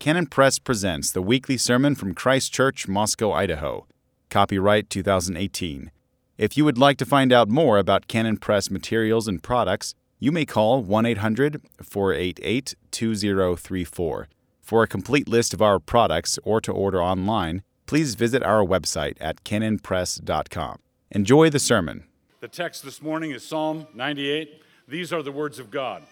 Canon Press presents the weekly sermon from Christ Church, Moscow, Idaho. Copyright 2018. If you would like to find out more about Canon Press materials and products, you may call 1 800 488 2034. For a complete list of our products or to order online, please visit our website at canonpress.com. Enjoy the sermon. The text this morning is Psalm 98. These are the words of God.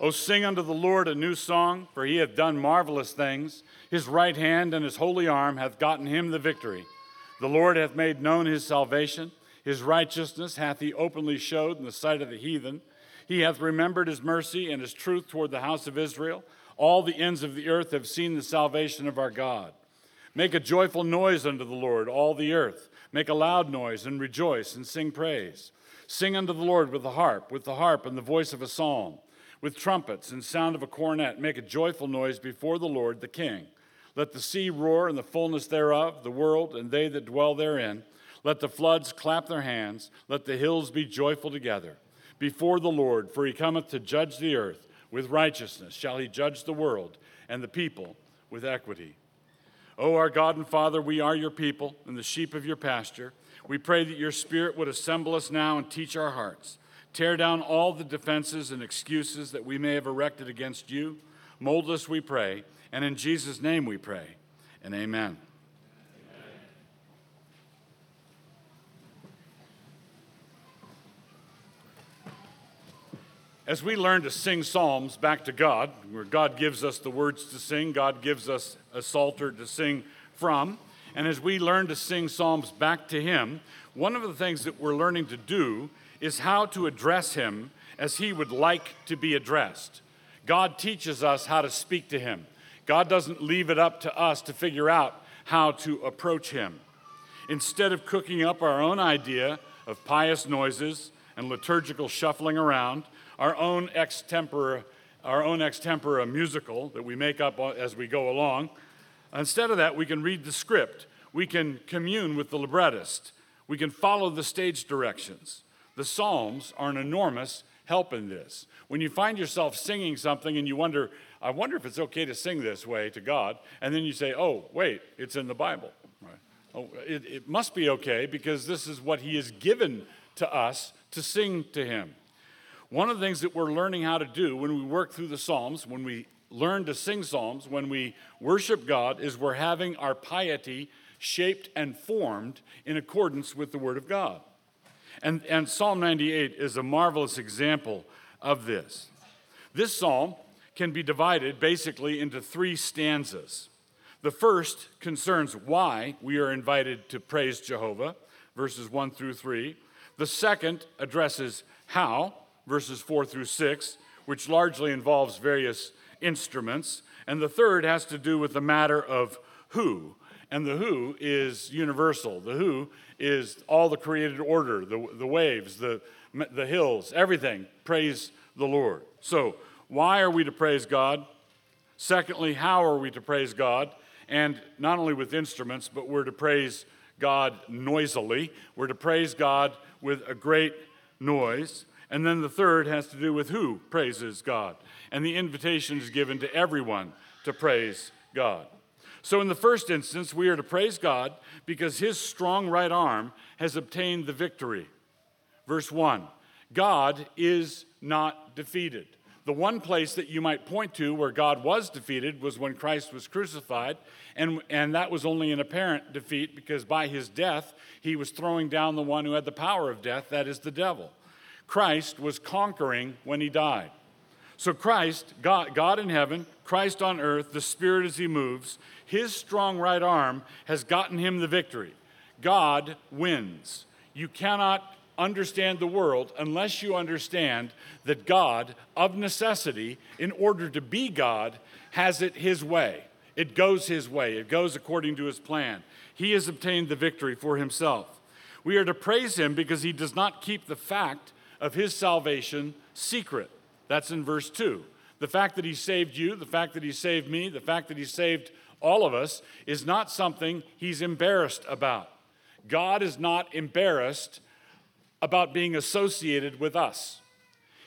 O sing unto the Lord a new song, for he hath done marvelous things. His right hand and his holy arm hath gotten him the victory. The Lord hath made known his salvation. His righteousness hath he openly showed in the sight of the heathen. He hath remembered his mercy and his truth toward the house of Israel. All the ends of the earth have seen the salvation of our God. Make a joyful noise unto the Lord, all the earth. Make a loud noise and rejoice and sing praise. Sing unto the Lord with the harp, with the harp and the voice of a psalm with trumpets and sound of a cornet, make a joyful noise before the Lord the King. Let the sea roar and the fullness thereof, the world and they that dwell therein. Let the floods clap their hands, let the hills be joyful together. Before the Lord, for he cometh to judge the earth. With righteousness shall he judge the world, and the people with equity. O our God and Father, we are your people and the sheep of your pasture. We pray that your Spirit would assemble us now and teach our hearts. Tear down all the defenses and excuses that we may have erected against you. Mold us, we pray, and in Jesus' name we pray, and amen. As we learn to sing psalms back to God, where God gives us the words to sing, God gives us a psalter to sing from, and as we learn to sing psalms back to Him, one of the things that we're learning to do is how to address him as he would like to be addressed. God teaches us how to speak to him. God doesn't leave it up to us to figure out how to approach him. Instead of cooking up our own idea of pious noises and liturgical shuffling around, our own extempore, our own extempore musical that we make up as we go along, instead of that, we can read the script. We can commune with the librettist. We can follow the stage directions. The Psalms are an enormous help in this. When you find yourself singing something and you wonder, I wonder if it's okay to sing this way to God, and then you say, oh, wait, it's in the Bible. Right? Oh, it, it must be okay because this is what He has given to us to sing to Him. One of the things that we're learning how to do when we work through the Psalms, when we learn to sing Psalms, when we worship God, is we're having our piety shaped and formed in accordance with the Word of God. And, and Psalm 98 is a marvelous example of this. This psalm can be divided basically into three stanzas. The first concerns why we are invited to praise Jehovah, verses 1 through 3. The second addresses how, verses 4 through 6, which largely involves various instruments. And the third has to do with the matter of who. And the who is universal. The who is all the created order, the, the waves, the, the hills, everything. Praise the Lord. So, why are we to praise God? Secondly, how are we to praise God? And not only with instruments, but we're to praise God noisily. We're to praise God with a great noise. And then the third has to do with who praises God. And the invitation is given to everyone to praise God. So, in the first instance, we are to praise God because his strong right arm has obtained the victory. Verse 1 God is not defeated. The one place that you might point to where God was defeated was when Christ was crucified, and, and that was only an apparent defeat because by his death, he was throwing down the one who had the power of death, that is the devil. Christ was conquering when he died. So, Christ, God, God in heaven, Christ on earth, the Spirit as he moves, his strong right arm has gotten him the victory. God wins. You cannot understand the world unless you understand that God, of necessity, in order to be God, has it his way. It goes his way, it goes according to his plan. He has obtained the victory for himself. We are to praise him because he does not keep the fact of his salvation secret. That's in verse 2. The fact that he saved you, the fact that he saved me, the fact that he saved all of us is not something he's embarrassed about. God is not embarrassed about being associated with us.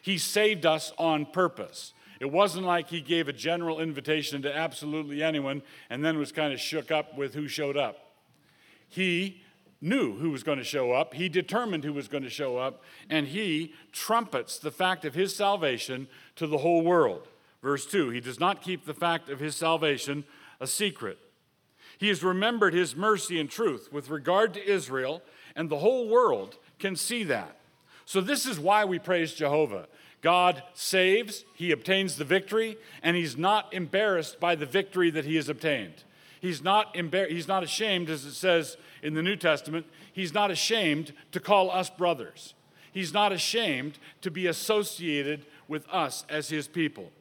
He saved us on purpose. It wasn't like he gave a general invitation to absolutely anyone and then was kind of shook up with who showed up. He knew who was going to show up, he determined who was going to show up, and he trumpets the fact of his salvation to the whole world. Verse 2 He does not keep the fact of his salvation a secret. He has remembered his mercy and truth with regard to Israel, and the whole world can see that. So, this is why we praise Jehovah. God saves, he obtains the victory, and he's not embarrassed by the victory that he has obtained. He's not, embar- he's not ashamed, as it says in the New Testament, he's not ashamed to call us brothers. He's not ashamed to be associated with us as his people.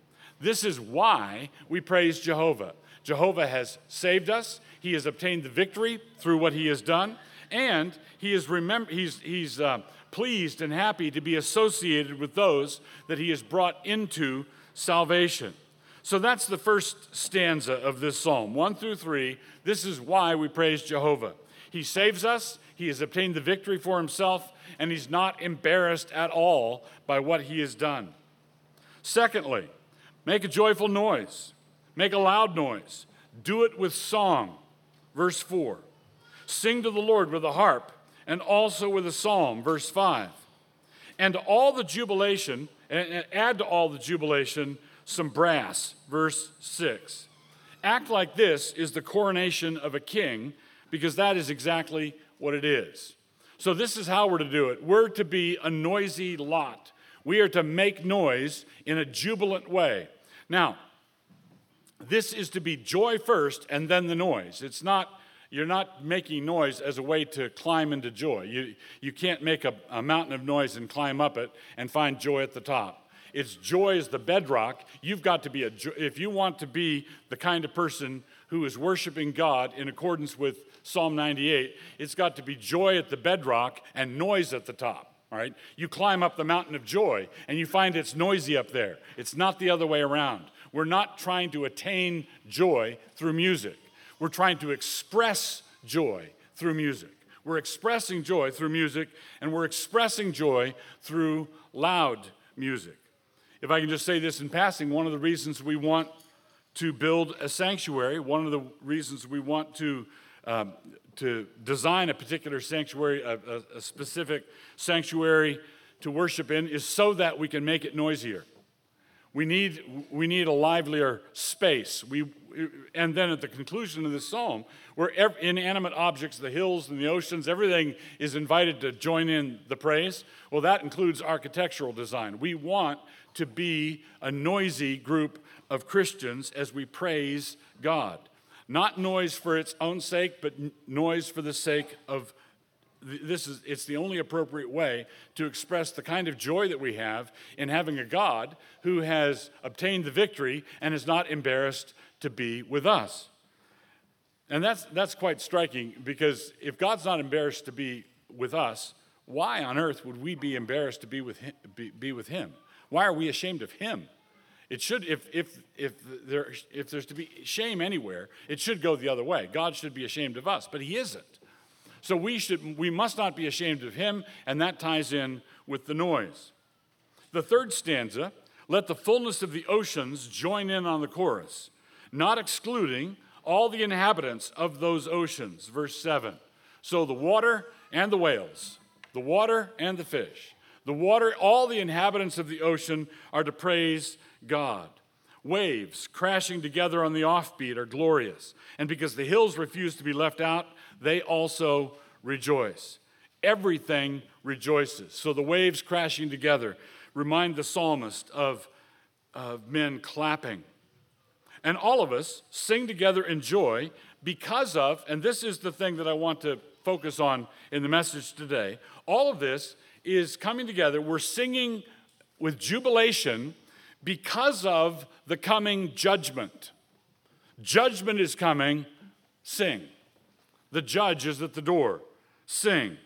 This is why we praise Jehovah. Jehovah has saved us, he has obtained the victory through what he has done, and he is remember, he's, he's uh, pleased and happy to be associated with those that he has brought into salvation. So that's the first stanza of this psalm, one through three. This is why we praise Jehovah. He saves us, he has obtained the victory for himself, and he's not embarrassed at all by what he has done. Secondly, make a joyful noise, make a loud noise, do it with song. Verse 4. Sing to the Lord with a harp and also with a psalm. Verse 5. And all the jubilation, and add to all the jubilation some brass. Verse 6. Act like this is the coronation of a king, because that is exactly what it is. So, this is how we're to do it. We're to be a noisy lot. We are to make noise in a jubilant way. Now, this is to be joy first and then the noise. It's not, you're not making noise as a way to climb into joy. You, you can't make a, a mountain of noise and climb up it and find joy at the top. It's joy is the bedrock. You've got to be a, if you want to be the kind of person who is worshiping God in accordance with Psalm 98, it's got to be joy at the bedrock and noise at the top. All right? You climb up the mountain of joy and you find it's noisy up there. It's not the other way around. We're not trying to attain joy through music. We're trying to express joy through music. We're expressing joy through music, and we're expressing joy through loud music. If I can just say this in passing, one of the reasons we want to build a sanctuary, one of the reasons we want to, um, to design a particular sanctuary, a, a, a specific sanctuary to worship in, is so that we can make it noisier. We need, we need a livelier space. We, and then at the conclusion of this psalm, where inanimate objects, the hills and the oceans, everything is invited to join in the praise. Well, that includes architectural design. We want to be a noisy group of Christians as we praise God. Not noise for its own sake, but noise for the sake of this is it's the only appropriate way to express the kind of joy that we have in having a God who has obtained the victory and is not embarrassed to be with us. And that's that's quite striking because if God's not embarrassed to be with us, why on earth would we be embarrassed to be with him, be, be with him? Why are we ashamed of him? It should, if, if, if, there, if there's to be shame anywhere, it should go the other way. God should be ashamed of us, but he isn't. So we, should, we must not be ashamed of him, and that ties in with the noise. The third stanza let the fullness of the oceans join in on the chorus, not excluding all the inhabitants of those oceans. Verse 7. So the water and the whales, the water and the fish, the water, all the inhabitants of the ocean are to praise God. Waves crashing together on the offbeat are glorious. And because the hills refuse to be left out, they also rejoice. Everything rejoices. So the waves crashing together remind the psalmist of, of men clapping. And all of us sing together in joy because of, and this is the thing that I want to focus on in the message today, all of this is coming together. We're singing with jubilation because of the coming judgment. Judgment is coming, sing. The judge is at the door. Sing.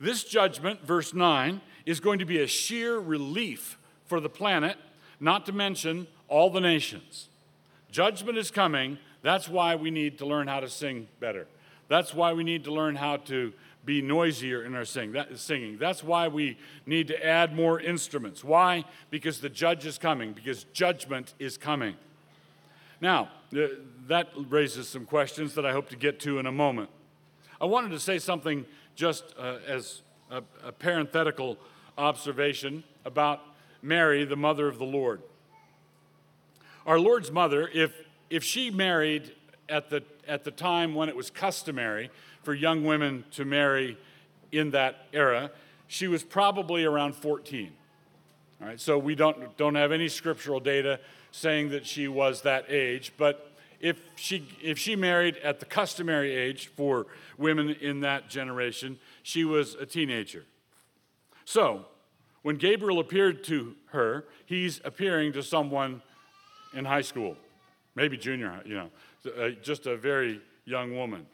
This judgment, verse 9, is going to be a sheer relief for the planet, not to mention all the nations. Judgment is coming. That's why we need to learn how to sing better. That's why we need to learn how to be noisier in our sing, that, singing. That's why we need to add more instruments. Why? Because the judge is coming, because judgment is coming. Now, uh, that raises some questions that I hope to get to in a moment. I wanted to say something just uh, as a, a parenthetical observation about Mary, the mother of the Lord. Our Lord's mother, if, if she married at the, at the time when it was customary for young women to marry in that era, she was probably around 14. All right, so we don't, don't have any scriptural data saying that she was that age, but if she, if she married at the customary age for women in that generation, she was a teenager. So, when Gabriel appeared to her, he's appearing to someone in high school, maybe junior high, you know, uh, just a very young woman.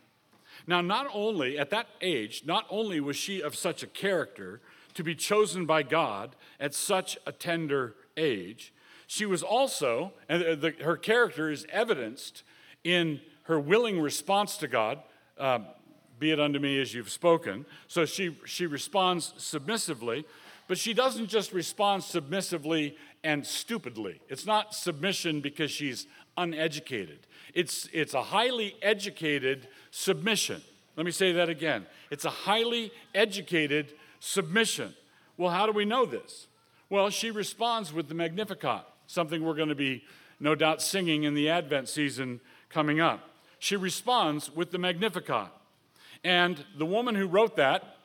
Now, not only at that age, not only was she of such a character to be chosen by God at such a tender age, she was also, and the, her character is evidenced in her willing response to God. Uh, be it unto me as you've spoken. So she, she responds submissively, but she doesn't just respond submissively and stupidly. It's not submission because she's uneducated. It's, it's a highly educated submission. Let me say that again. It's a highly educated submission. Well, how do we know this? Well, she responds with the Magnificat, something we're going to be no doubt singing in the Advent season coming up. She responds with the Magnificat. And the woman who wrote that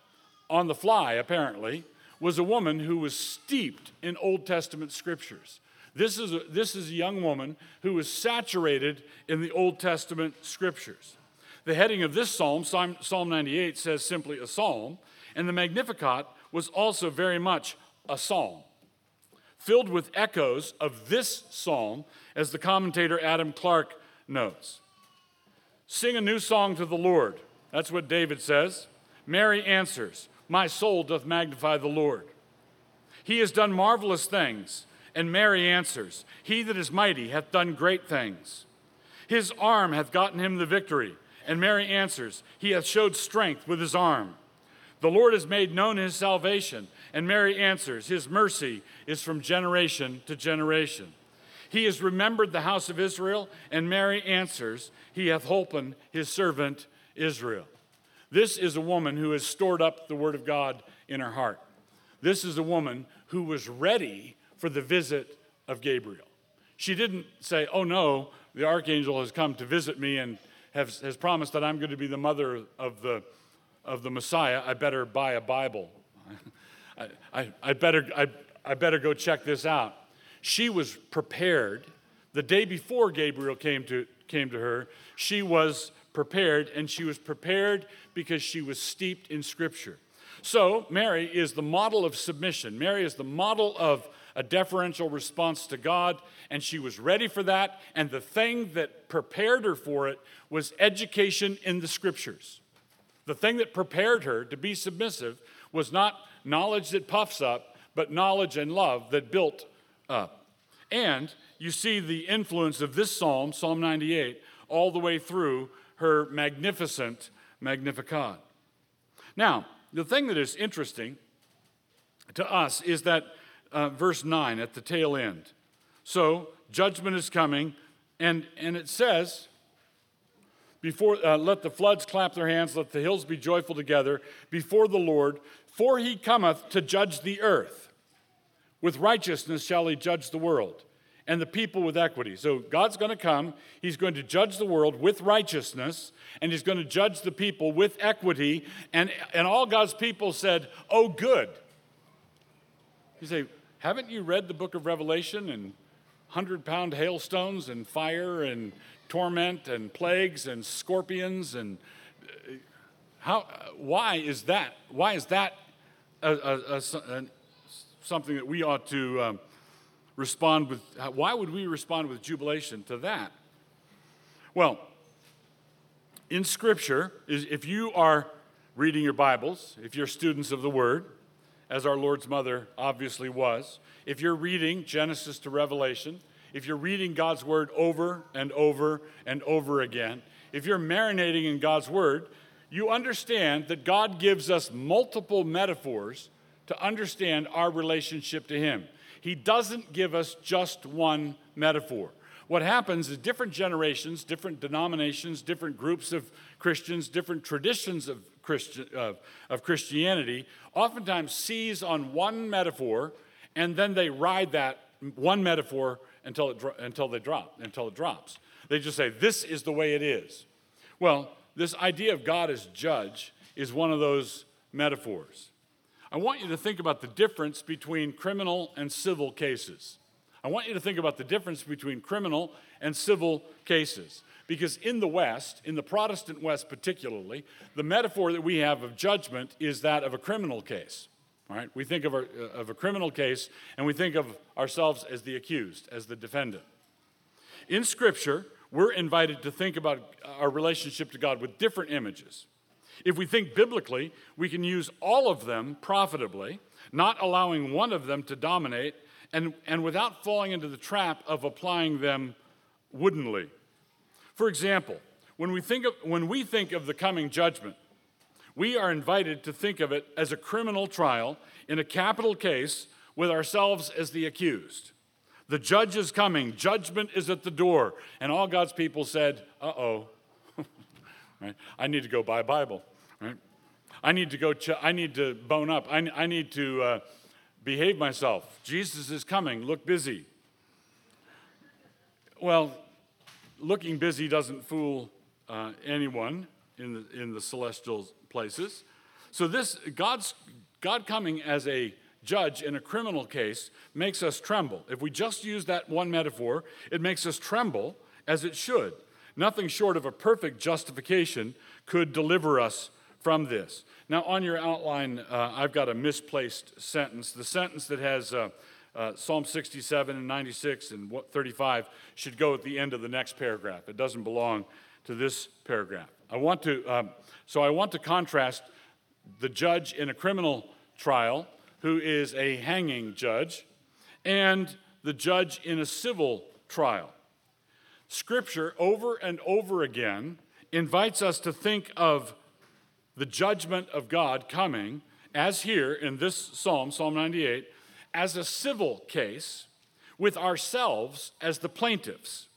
on the fly, apparently, was a woman who was steeped in Old Testament scriptures. This is a, this is a young woman who was saturated in the Old Testament scriptures. The heading of this psalm, Psalm 98, says simply a psalm, and the Magnificat was also very much a psalm, filled with echoes of this psalm, as the commentator Adam Clarke notes. Sing a new song to the Lord. That's what David says. Mary answers, My soul doth magnify the Lord. He has done marvelous things. And Mary answers, He that is mighty hath done great things. His arm hath gotten him the victory. And Mary answers, He hath showed strength with his arm. The Lord has made known his salvation. And Mary answers, His mercy is from generation to generation. He has remembered the house of Israel. And Mary answers, He hath holpen his servant Israel. This is a woman who has stored up the word of God in her heart. This is a woman who was ready for the visit of Gabriel. She didn't say, Oh no, the archangel has come to visit me and has, has promised that I'm going to be the mother of the, of the Messiah. I better buy a Bible. I, I, I, better, I, I better go check this out. She was prepared. The day before Gabriel came to, came to her, she was prepared, and she was prepared because she was steeped in Scripture. So, Mary is the model of submission. Mary is the model of a deferential response to God, and she was ready for that. And the thing that prepared her for it was education in the scriptures. The thing that prepared her to be submissive was not knowledge that puffs up, but knowledge and love that built up. And you see the influence of this psalm, Psalm 98, all the way through her magnificent Magnificat. Now, the thing that is interesting to us is that uh, verse 9 at the tail end. So, judgment is coming, and, and it says, before, uh, let the floods clap their hands, let the hills be joyful together before the Lord, for he cometh to judge the earth. With righteousness shall he judge the world, and the people with equity. So God's going to come, he's going to judge the world with righteousness, and he's going to judge the people with equity. And, and all God's people said, Oh, good. You say, haven't you read the book of Revelation and 100 pound hailstones and fire and torment and plagues and scorpions and uh, how why is that why is that a, a, a, something that we ought to um, respond with why would we respond with jubilation to that well in scripture if you are reading your bibles if you're students of the word as our Lord's mother obviously was, if you're reading Genesis to Revelation, if you're reading God's word over and over and over again, if you're marinating in God's word, you understand that God gives us multiple metaphors to understand our relationship to Him. He doesn't give us just one metaphor. What happens is different generations, different denominations, different groups of Christians, different traditions of, Christian, of, of Christianity oftentimes seize on one metaphor and then they ride that one metaphor until, it, until they drop, until it drops. They just say, This is the way it is. Well, this idea of God as judge is one of those metaphors. I want you to think about the difference between criminal and civil cases. I want you to think about the difference between criminal and civil cases. Because in the West, in the Protestant West particularly, the metaphor that we have of judgment is that of a criminal case. Right? We think of a, uh, of a criminal case and we think of ourselves as the accused, as the defendant. In Scripture, we're invited to think about our relationship to God with different images. If we think biblically, we can use all of them profitably, not allowing one of them to dominate and, and without falling into the trap of applying them woodenly. For example, when we, think of, when we think of the coming judgment, we are invited to think of it as a criminal trial in a capital case with ourselves as the accused. The judge is coming, judgment is at the door. And all God's people said, uh oh, right? I need to go buy a Bible. Right? I need to go, ch- I need to bone up. I, I need to uh, behave myself. Jesus is coming. Look busy. Well, looking busy doesn't fool uh, anyone in the, in the celestial places. So this God's God coming as a judge in a criminal case makes us tremble. If we just use that one metaphor, it makes us tremble as it should. Nothing short of a perfect justification could deliver us from this. Now, on your outline, uh, I've got a misplaced sentence. The sentence that has uh, uh, Psalm 67 and 96 and 35 should go at the end of the next paragraph. It doesn't belong to this paragraph. I want to, um, so I want to contrast the judge in a criminal trial, who is a hanging judge, and the judge in a civil trial. Scripture, over and over again, invites us to think of the judgment of God coming, as here in this psalm, Psalm 98, as a civil case with ourselves as the plaintiffs.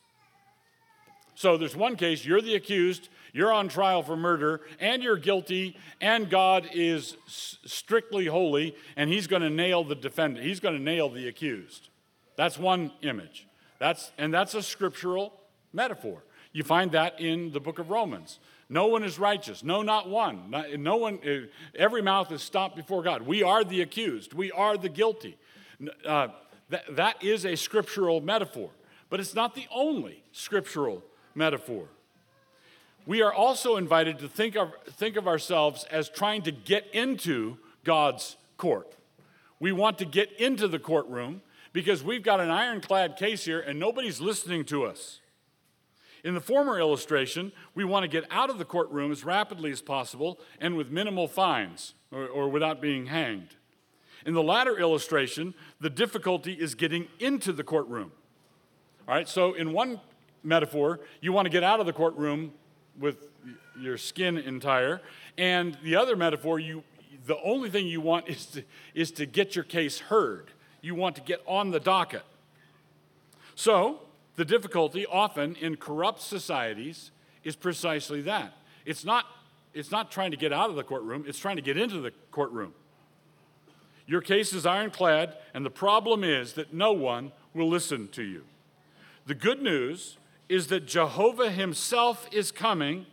So there's one case, you're the accused, you're on trial for murder, and you're guilty, and God is strictly holy, and He's going to nail the defendant. He's going to nail the accused. That's one image. That's, and that's a scriptural metaphor. You find that in the book of Romans. No one is righteous. No, not one. No one, uh, every mouth is stopped before God. We are the accused. We are the guilty. Uh, that, that is a scriptural metaphor, but it's not the only scriptural metaphor. We are also invited to think of, think of ourselves as trying to get into God's court. We want to get into the courtroom because we've got an ironclad case here and nobody's listening to us. In the former illustration, we want to get out of the courtroom as rapidly as possible and with minimal fines or, or, without being hanged. In the latter illustration, the difficulty is getting into the courtroom. All right, so in one metaphor, you want to get out of the courtroom with your skin entire, and the other metaphor, you, the only thing you want is to, is to get your case heard. You want to get on the docket. So, the difficulty often in corrupt societies is precisely that. It's not, it's not trying to get out of the courtroom, it's trying to get into the courtroom. Your case is ironclad, and the problem is that no one will listen to you. The good news is that Jehovah Himself is coming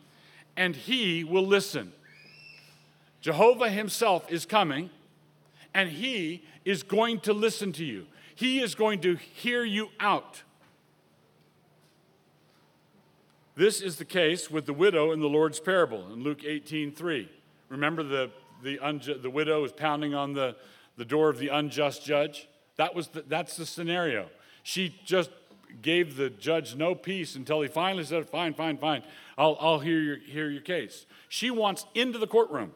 and He will listen. Jehovah Himself is coming and He is going to listen to you. He is going to hear you out. This is the case with the widow in the Lord's parable in Luke 18 3. Remember, the, the, unju- the widow is pounding on the, the door of the unjust judge? That was the, that's the scenario. She just gave the judge no peace until he finally said, Fine, fine, fine, I'll, I'll hear, your, hear your case. She wants into the courtroom.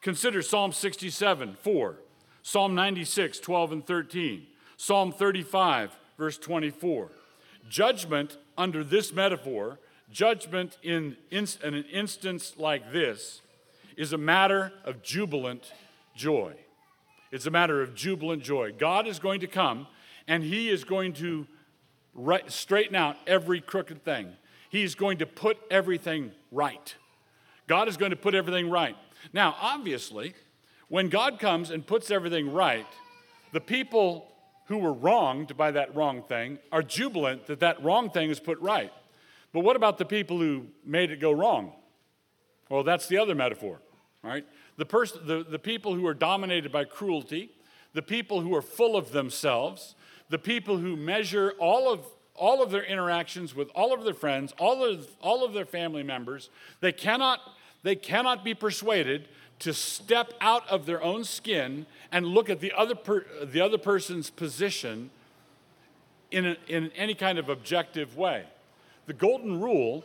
Consider Psalm 67 4, Psalm 96 12 and 13, Psalm 35, verse 24. Judgment under this metaphor, judgment in, in, in an instance like this is a matter of jubilant joy. It's a matter of jubilant joy. God is going to come and He is going to right, straighten out every crooked thing. He's going to put everything right. God is going to put everything right. Now, obviously, when God comes and puts everything right, the people who were wronged by that wrong thing are jubilant that that wrong thing is put right. But what about the people who made it go wrong? Well, that's the other metaphor, right? The, pers- the, the people who are dominated by cruelty, the people who are full of themselves, the people who measure all of, all of their interactions with all of their friends, all of, all of their family members, they cannot, they cannot be persuaded to step out of their own skin and look at the other, per, the other person's position in, a, in any kind of objective way. The golden rule,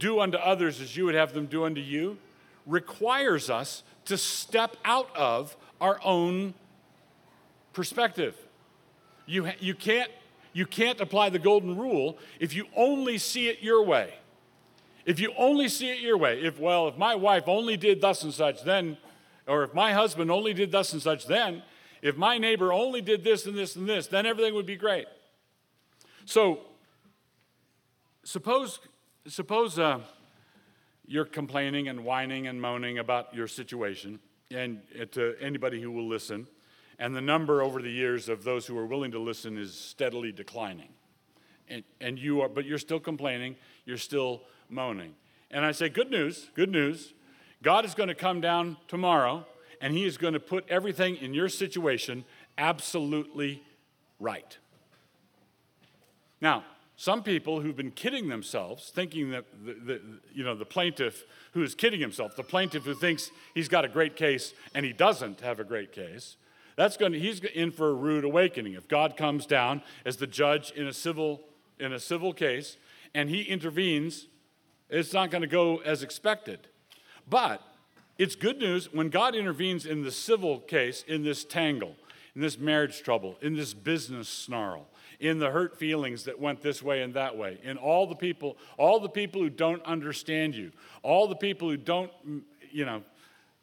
do unto others as you would have them do unto you, requires us to step out of our own perspective. You, you, can't, you can't apply the golden rule if you only see it your way. If you only see it your way, if, well, if my wife only did thus and such, then, or if my husband only did thus and such, then, if my neighbor only did this and this and this, then everything would be great. So, suppose, suppose uh, you're complaining and whining and moaning about your situation, and uh, to anybody who will listen, and the number over the years of those who are willing to listen is steadily declining. And, and you are, but you're still complaining, you're still moaning. And I say, good news, good news. God is going to come down tomorrow, and He is going to put everything in your situation absolutely right. Now, some people who've been kidding themselves, thinking that the, the, you know, the plaintiff who is kidding himself, the plaintiff who thinks he's got a great case and he doesn't have a great case, that's going to, he's in for a rude awakening. If God comes down as the judge in a civil, in a civil case and he intervenes, it's not going to go as expected. But it's good news when God intervenes in the civil case, in this tangle, in this marriage trouble, in this business snarl in the hurt feelings that went this way and that way, in all the people, all the people who don't understand you, all the people who don't, you know,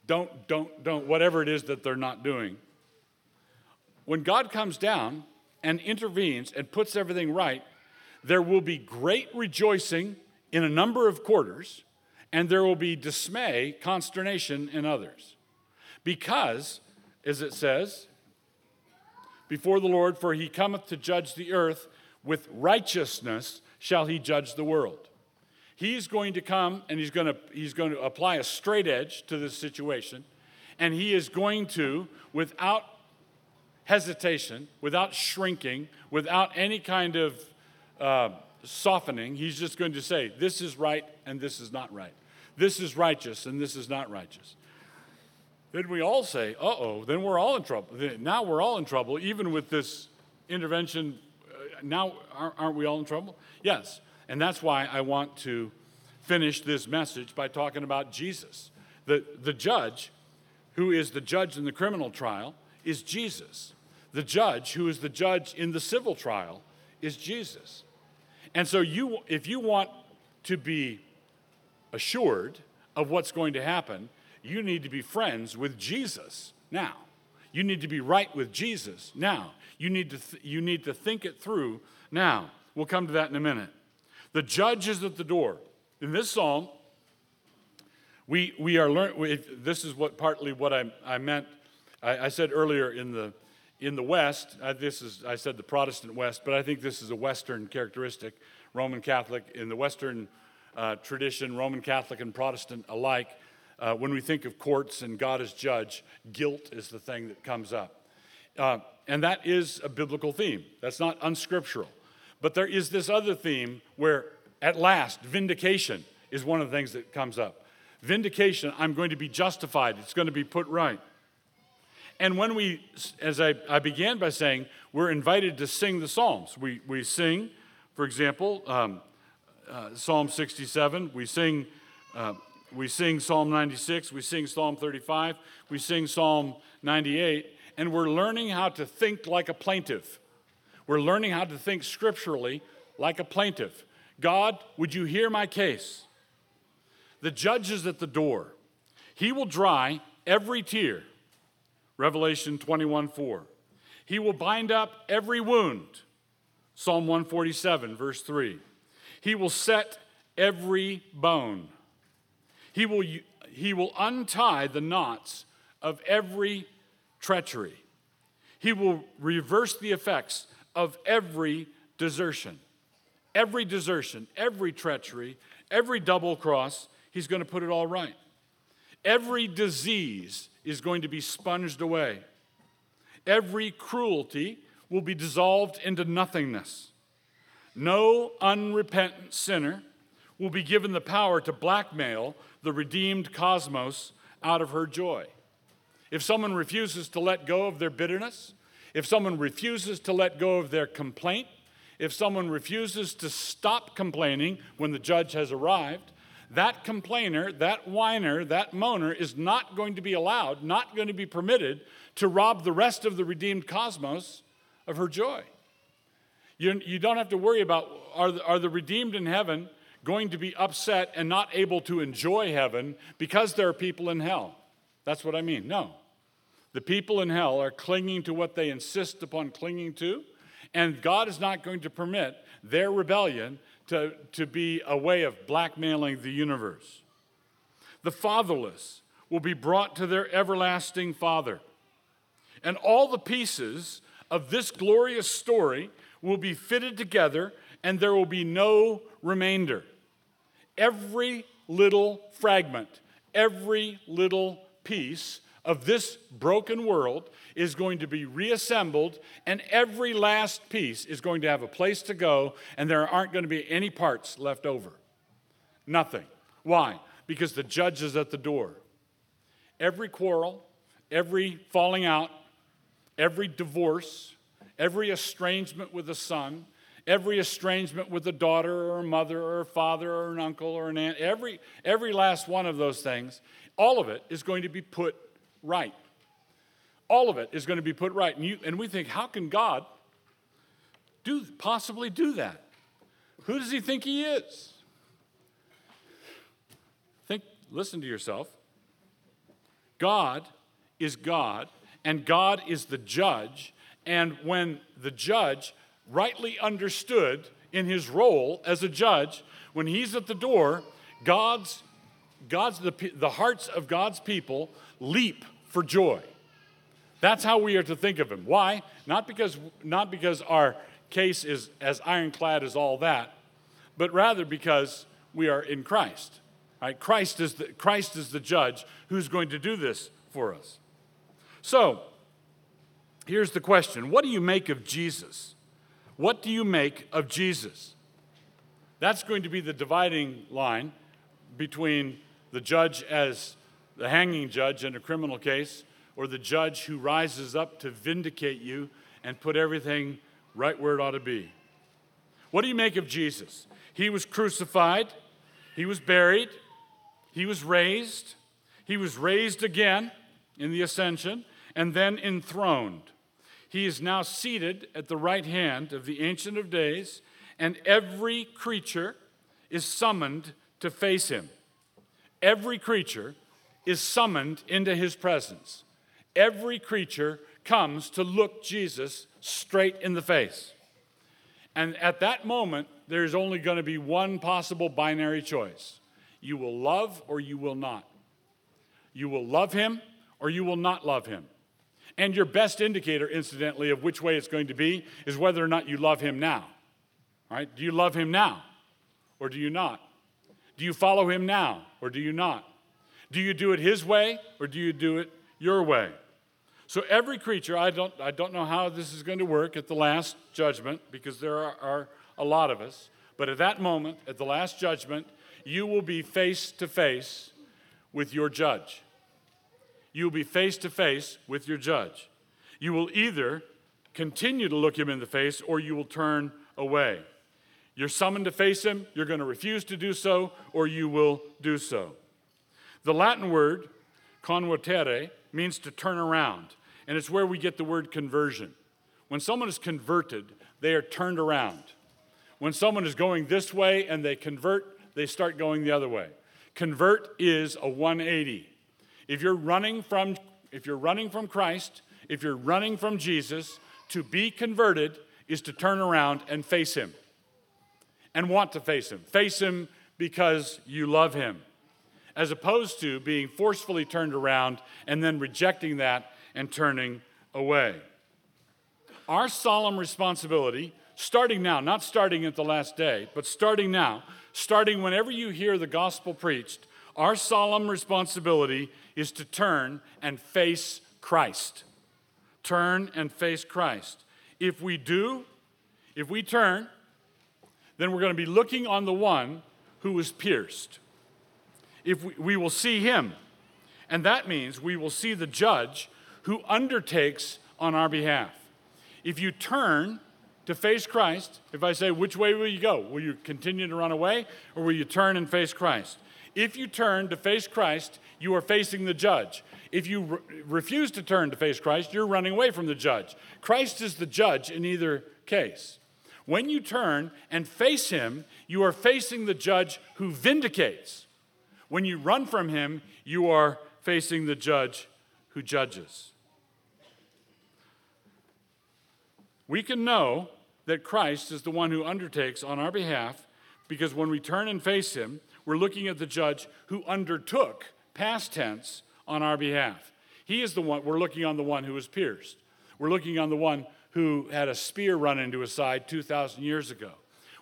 don't, don't, don't, whatever it is that they're not doing. When God comes down and intervenes and puts everything right, there will be great rejoicing in a number of quarters, and there will be dismay, consternation in others. Because, as it says, before the Lord, for he cometh to judge the earth. With righteousness shall he judge the world. He's going to come and he's going to, he's going to apply a straight edge to this situation, and he is going to, without hesitation, without shrinking, without any kind of uh, softening, he's just going to say, This is right and this is not right. This is righteous and this is not righteous then we all say, uh oh, then we're all in trouble. Now we're all in trouble, even with this intervention. Uh, now, aren't we all in trouble? Yes. And that's why I want to finish this message by talking about Jesus. The, the judge, who is the judge in the criminal trial, is Jesus. The judge, who is the judge in the civil trial, is Jesus. And so, you, if you want to be assured of what's going to happen, you need to be friends with Jesus now. You need to be right with Jesus now. You need to, th- you need to think it through now. We'll come to that in a minute. The judge is at the door. In this psalm, we, we are learning, this is what partly what I, I meant. I, I said earlier in the, in the West, uh, this is, I said the Protestant West, but I think this is a Western characteristic. Roman Catholic, in the Western uh, tradition, Roman Catholic and Protestant alike, uh, when we think of courts and God as judge, guilt is the thing that comes up. Uh, and that is a biblical theme. That's not unscriptural. But there is this other theme where, at last, vindication is one of the things that comes up. Vindication, I'm going to be justified, it's going to be put right. And when we, as I, I began by saying, we're invited to sing the Psalms. We, we sing, for example, um, uh, Psalm 67, we sing. Uh, we sing Psalm 96, we sing Psalm 35, we sing Psalm 98, and we're learning how to think like a plaintiff. We're learning how to think scripturally like a plaintiff. God, would you hear my case? The judge is at the door. He will dry every tear. Revelation 21 4. He will bind up every wound. Psalm 147, verse 3. He will set every bone. He will, he will untie the knots of every treachery. He will reverse the effects of every desertion. Every desertion, every treachery, every double cross, he's going to put it all right. Every disease is going to be sponged away. Every cruelty will be dissolved into nothingness. No unrepentant sinner will be given the power to blackmail the redeemed cosmos out of her joy. If someone refuses to let go of their bitterness, if someone refuses to let go of their complaint, if someone refuses to stop complaining when the judge has arrived, that complainer, that whiner, that moaner is not going to be allowed, not going to be permitted to rob the rest of the redeemed cosmos of her joy. You, you don't have to worry about are the, are the redeemed in heaven going to be upset and not able to enjoy heaven because there are people in hell. That's what I mean. No. The people in hell are clinging to what they insist upon clinging to, and God is not going to permit their rebellion to, to be a way of blackmailing the universe. The fatherless will be brought to their everlasting Father. And all the pieces of this glorious story will be fitted together, and there will be no remainder. Every little fragment, every little piece of this broken world is going to be reassembled, and every last piece is going to have a place to go, and there aren't going to be any parts left over. Nothing. Why? Because the judge is at the door. Every quarrel, every falling out, every divorce, every estrangement with a son, every estrangement with a daughter or a mother or a father or an uncle or an aunt, every, every last one of those things, all of it is going to be put right. All of it is going to be put right. And, you, and we think, how can God do, possibly do that? Who does he think he is? Think, listen to yourself. God is God, and God is the judge. And when the judge rightly understood in his role as a judge, when he's at the door, God's, God's the, the hearts of God's people leap for joy. That's how we are to think of him. Why? Not because, not because our case is as ironclad as all that, but rather because we are in Christ. Right? Christ, is the, Christ is the judge who's going to do this for us. So, here's the question What do you make of Jesus? What do you make of Jesus? That's going to be the dividing line between the judge as the hanging judge in a criminal case or the judge who rises up to vindicate you and put everything right where it ought to be. What do you make of Jesus? He was crucified, he was buried, he was raised, he was raised again in the ascension, and then enthroned. He is now seated at the right hand of the Ancient of Days, and every creature is summoned to face him. Every creature is summoned into his presence. Every creature comes to look Jesus straight in the face. And at that moment, there's only going to be one possible binary choice you will love or you will not. You will love him or you will not love him. And your best indicator, incidentally, of which way it's going to be is whether or not you love him now. Right? Do you love him now or do you not? Do you follow him now or do you not? Do you do it his way or do you do it your way? So every creature, I don't, I don't know how this is going to work at the last judgment because there are, are a lot of us, but at that moment, at the last judgment, you will be face to face with your judge you will be face to face with your judge. You will either continue to look him in the face or you will turn away. You're summoned to face him, you're going to refuse to do so, or you will do so. The Latin word, convertere, means to turn around, and it's where we get the word conversion. When someone is converted, they are turned around. When someone is going this way and they convert, they start going the other way. Convert is a 180. If you're running from if you're running from Christ, if you're running from Jesus, to be converted is to turn around and face him. And want to face him. Face him because you love him. As opposed to being forcefully turned around and then rejecting that and turning away. Our solemn responsibility, starting now, not starting at the last day, but starting now, starting whenever you hear the gospel preached, our solemn responsibility is to turn and face Christ. Turn and face Christ. If we do, if we turn, then we're going to be looking on the one who was pierced. If we, we will see him, and that means we will see the judge who undertakes on our behalf. If you turn to face Christ, if I say, which way will you go? Will you continue to run away, or will you turn and face Christ? If you turn to face Christ, you are facing the judge. If you re- refuse to turn to face Christ, you're running away from the judge. Christ is the judge in either case. When you turn and face him, you are facing the judge who vindicates. When you run from him, you are facing the judge who judges. We can know that Christ is the one who undertakes on our behalf because when we turn and face him, we're looking at the judge who undertook, past tense, on our behalf. He is the one, we're looking on the one who was pierced. We're looking on the one who had a spear run into his side 2,000 years ago.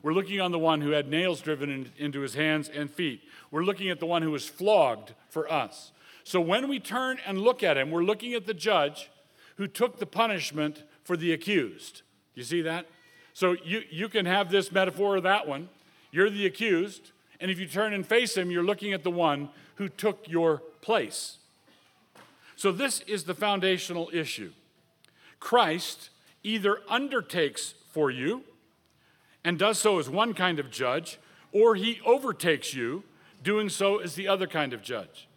We're looking on the one who had nails driven in, into his hands and feet. We're looking at the one who was flogged for us. So when we turn and look at him, we're looking at the judge who took the punishment for the accused. You see that? So you, you can have this metaphor or that one. You're the accused, and if you turn and face him, you're looking at the one who took your place. So, this is the foundational issue. Christ either undertakes for you and does so as one kind of judge, or he overtakes you, doing so as the other kind of judge.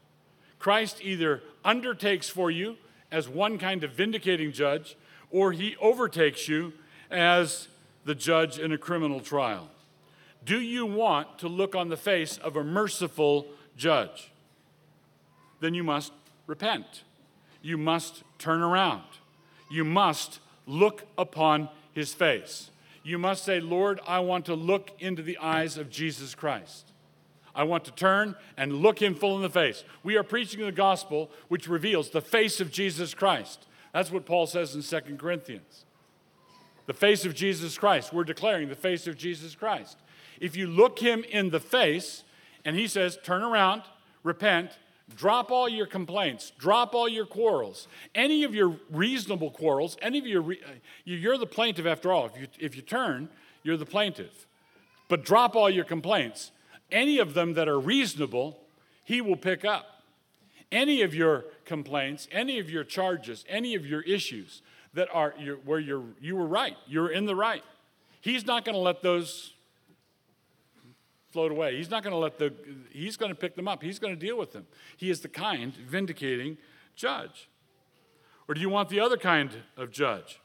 Christ either undertakes for you as one kind of vindicating judge, or he overtakes you as the judge in a criminal trial. Do you want to look on the face of a merciful judge? Then you must repent. You must turn around. You must look upon his face. You must say, Lord, I want to look into the eyes of Jesus Christ. I want to turn and look him full in the face. We are preaching the gospel which reveals the face of Jesus Christ. That's what Paul says in 2 Corinthians. The face of Jesus Christ. We're declaring the face of Jesus Christ. If you look him in the face and he says, turn around, repent, drop all your complaints, drop all your quarrels, any of your reasonable quarrels, any of your, uh, you're the plaintiff after all. If you, if you turn, you're the plaintiff. But drop all your complaints. Any of them that are reasonable, he will pick up. Any of your complaints, any of your charges, any of your issues that are where you're, you were right, you're in the right. He's not going to let those float away. He's not going to let the, he's going to pick them up. He's going to deal with them. He is the kind, vindicating judge. Or do you want the other kind of judge?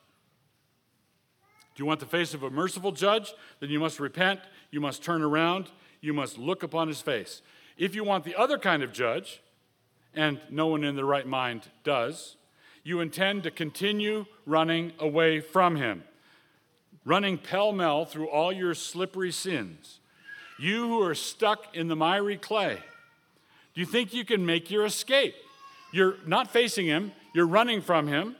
Do you want the face of a merciful judge? Then you must repent, you must turn around, you must look upon his face. If you want the other kind of judge, and no one in their right mind does, you intend to continue running away from him, running pell mell through all your slippery sins you who are stuck in the miry clay, do you think you can make your escape? You're not facing him, you're running from him.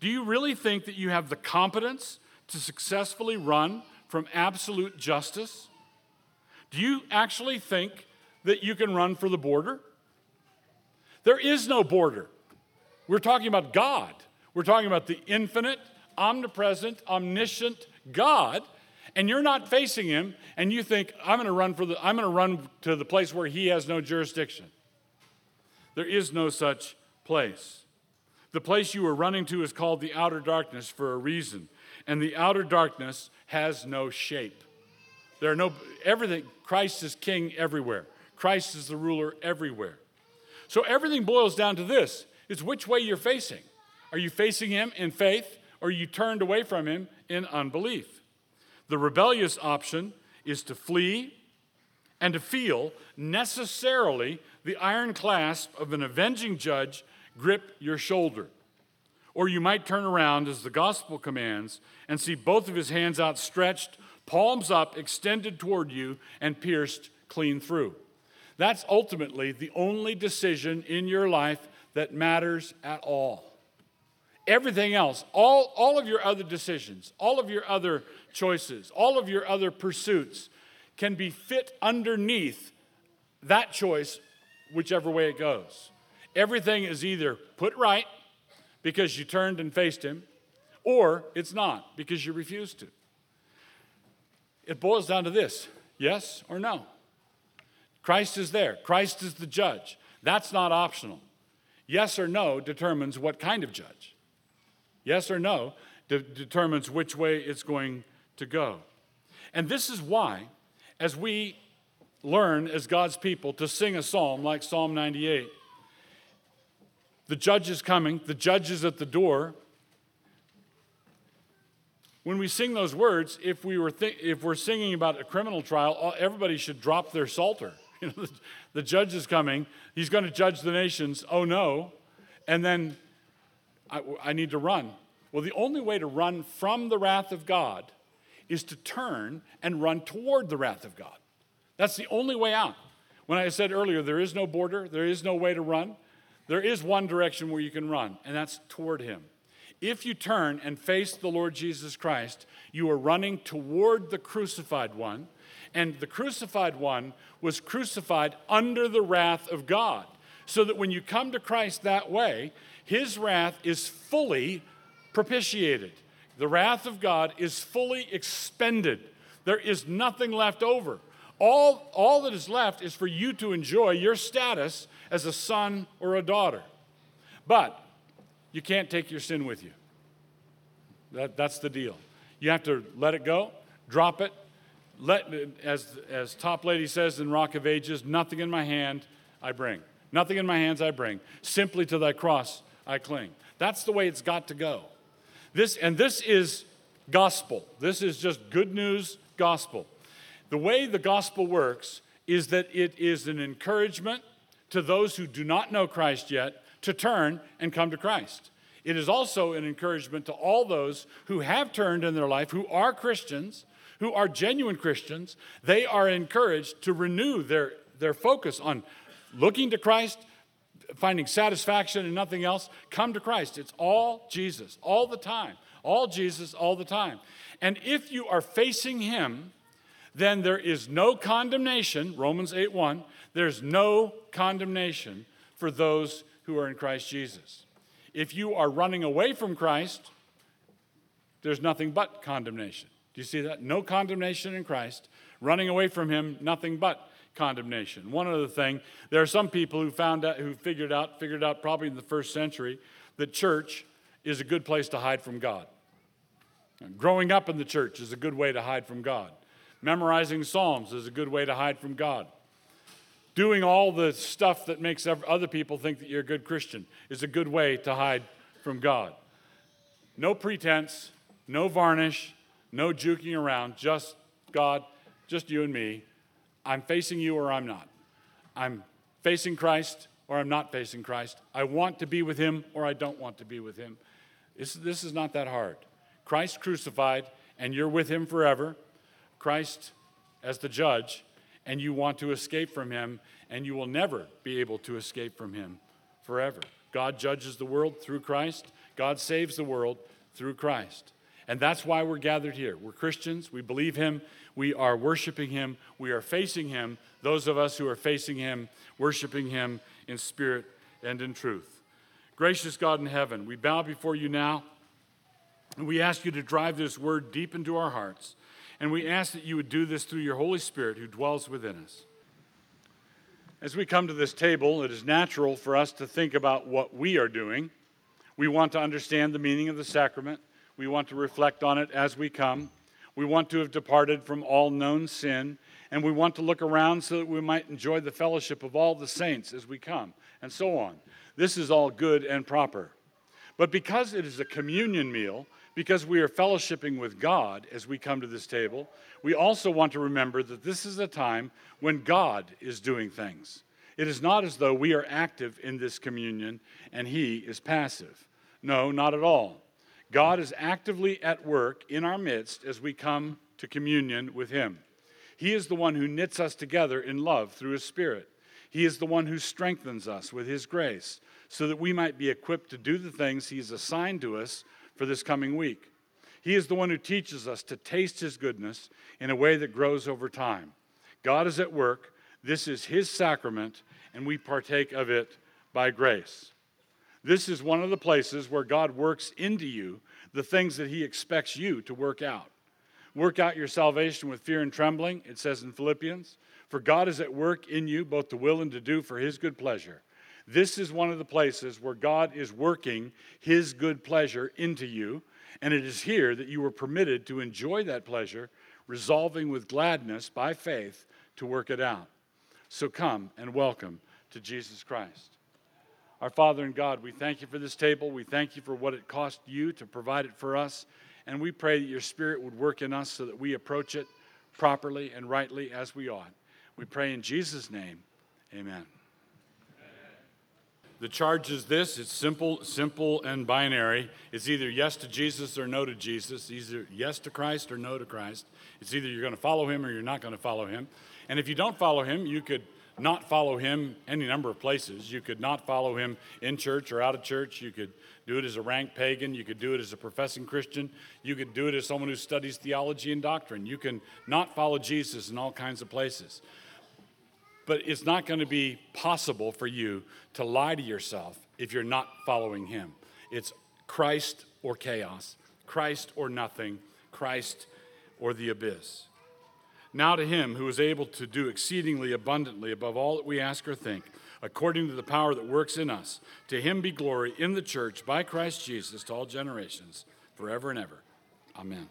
Do you really think that you have the competence to successfully run from absolute justice? Do you actually think that you can run for the border? There is no border. We're talking about God. We're talking about the infinite, omnipresent, omniscient God and you're not facing him and you think i'm going to run for the i'm going to run to the place where he has no jurisdiction. There is no such place. The place you are running to is called the outer darkness for a reason and the outer darkness has no shape. There are no everything christ is king everywhere. Christ is the ruler everywhere. So everything boils down to this is which way you're facing. Are you facing him in faith or you turned away from him in unbelief The rebellious option is to flee and to feel necessarily the iron clasp of an avenging judge grip your shoulder. Or you might turn around, as the gospel commands, and see both of his hands outstretched, palms up, extended toward you, and pierced clean through. That's ultimately the only decision in your life that matters at all. Everything else, all, all of your other decisions, all of your other choices, all of your other pursuits can be fit underneath that choice, whichever way it goes. Everything is either put right because you turned and faced him, or it's not because you refused to. It boils down to this yes or no. Christ is there, Christ is the judge. That's not optional. Yes or no determines what kind of judge. Yes or no de- determines which way it's going to go. And this is why, as we learn as God's people to sing a psalm like Psalm 98, the judge is coming, the judge is at the door. When we sing those words, if, we were th- if we're singing about a criminal trial, everybody should drop their psalter. You know, the, the judge is coming, he's going to judge the nations, oh no, and then I, I need to run. Well, the only way to run from the wrath of God is to turn and run toward the wrath of God. That's the only way out. When I said earlier, there is no border, there is no way to run. There is one direction where you can run, and that's toward Him. If you turn and face the Lord Jesus Christ, you are running toward the crucified one, and the crucified one was crucified under the wrath of God. So that when you come to Christ that way, His wrath is fully propitiated. The wrath of God is fully expended. There is nothing left over. All, all that is left is for you to enjoy your status as a son or a daughter. But you can't take your sin with you. That, that's the deal. You have to let it go, drop it. Let, as, as Toplady says in Rock of Ages, nothing in my hand I bring. Nothing in my hands I bring. Simply to thy cross I cling. That's the way it's got to go. This, and this is gospel. This is just good news gospel. The way the gospel works is that it is an encouragement to those who do not know Christ yet to turn and come to Christ. It is also an encouragement to all those who have turned in their life, who are Christians, who are genuine Christians. They are encouraged to renew their, their focus on looking to Christ, finding satisfaction in nothing else. Come to Christ. It's all Jesus, all the time. All Jesus, all the time. And if you are facing Him, then there is no condemnation, Romans 8 1, there's no condemnation for those who are in Christ Jesus. If you are running away from Christ, there's nothing but condemnation. Do you see that? No condemnation in Christ. Running away from Him, nothing but condemnation. One other thing, there are some people who found out, who figured out, figured out probably in the first century, that church is a good place to hide from God. Growing up in the church is a good way to hide from God. Memorizing Psalms is a good way to hide from God. Doing all the stuff that makes other people think that you're a good Christian is a good way to hide from God. No pretense, no varnish, no juking around, just God, just you and me. I'm facing you or I'm not. I'm facing Christ or I'm not facing Christ. I want to be with him or I don't want to be with him. This, this is not that hard. Christ crucified, and you're with him forever. Christ as the judge, and you want to escape from him, and you will never be able to escape from him forever. God judges the world through Christ, God saves the world through Christ. And that's why we're gathered here. We're Christians, we believe him, we are worshiping him, we are facing him, those of us who are facing him, worshiping him in spirit and in truth. Gracious God in heaven, we bow before you now, and we ask you to drive this word deep into our hearts. And we ask that you would do this through your Holy Spirit who dwells within us. As we come to this table, it is natural for us to think about what we are doing. We want to understand the meaning of the sacrament. We want to reflect on it as we come. We want to have departed from all known sin. And we want to look around so that we might enjoy the fellowship of all the saints as we come, and so on. This is all good and proper. But because it is a communion meal, because we are fellowshipping with God as we come to this table, we also want to remember that this is a time when God is doing things. It is not as though we are active in this communion and He is passive. No, not at all. God is actively at work in our midst as we come to communion with Him. He is the one who knits us together in love through His Spirit. He is the one who strengthens us with His grace so that we might be equipped to do the things He has assigned to us for this coming week. He is the one who teaches us to taste His goodness in a way that grows over time. God is at work. This is His sacrament, and we partake of it by grace. This is one of the places where God works into you the things that He expects you to work out. Work out your salvation with fear and trembling, it says in Philippians. For God is at work in you, both to will and to do for His good pleasure. This is one of the places where God is working His good pleasure into you, and it is here that you are permitted to enjoy that pleasure, resolving with gladness by faith to work it out. So come and welcome to Jesus Christ. Our Father and God, we thank you for this table. We thank you for what it cost you to provide it for us. And we pray that your Spirit would work in us so that we approach it properly and rightly as we ought. We pray in Jesus' name. Amen. The charge is this it's simple, simple and binary. It's either yes to Jesus or no to Jesus, either yes to Christ or no to Christ. It's either you're going to follow him or you're not going to follow him. And if you don't follow him, you could not follow him any number of places. You could not follow him in church or out of church. You could do it as a rank pagan. You could do it as a professing Christian. You could do it as someone who studies theology and doctrine. You can not follow Jesus in all kinds of places. But it's not going to be possible for you to lie to yourself if you're not following him. It's Christ or chaos, Christ or nothing, Christ or the abyss. Now to him who is able to do exceedingly abundantly above all that we ask or think, according to the power that works in us, to him be glory in the church by Christ Jesus to all generations, forever and ever. Amen.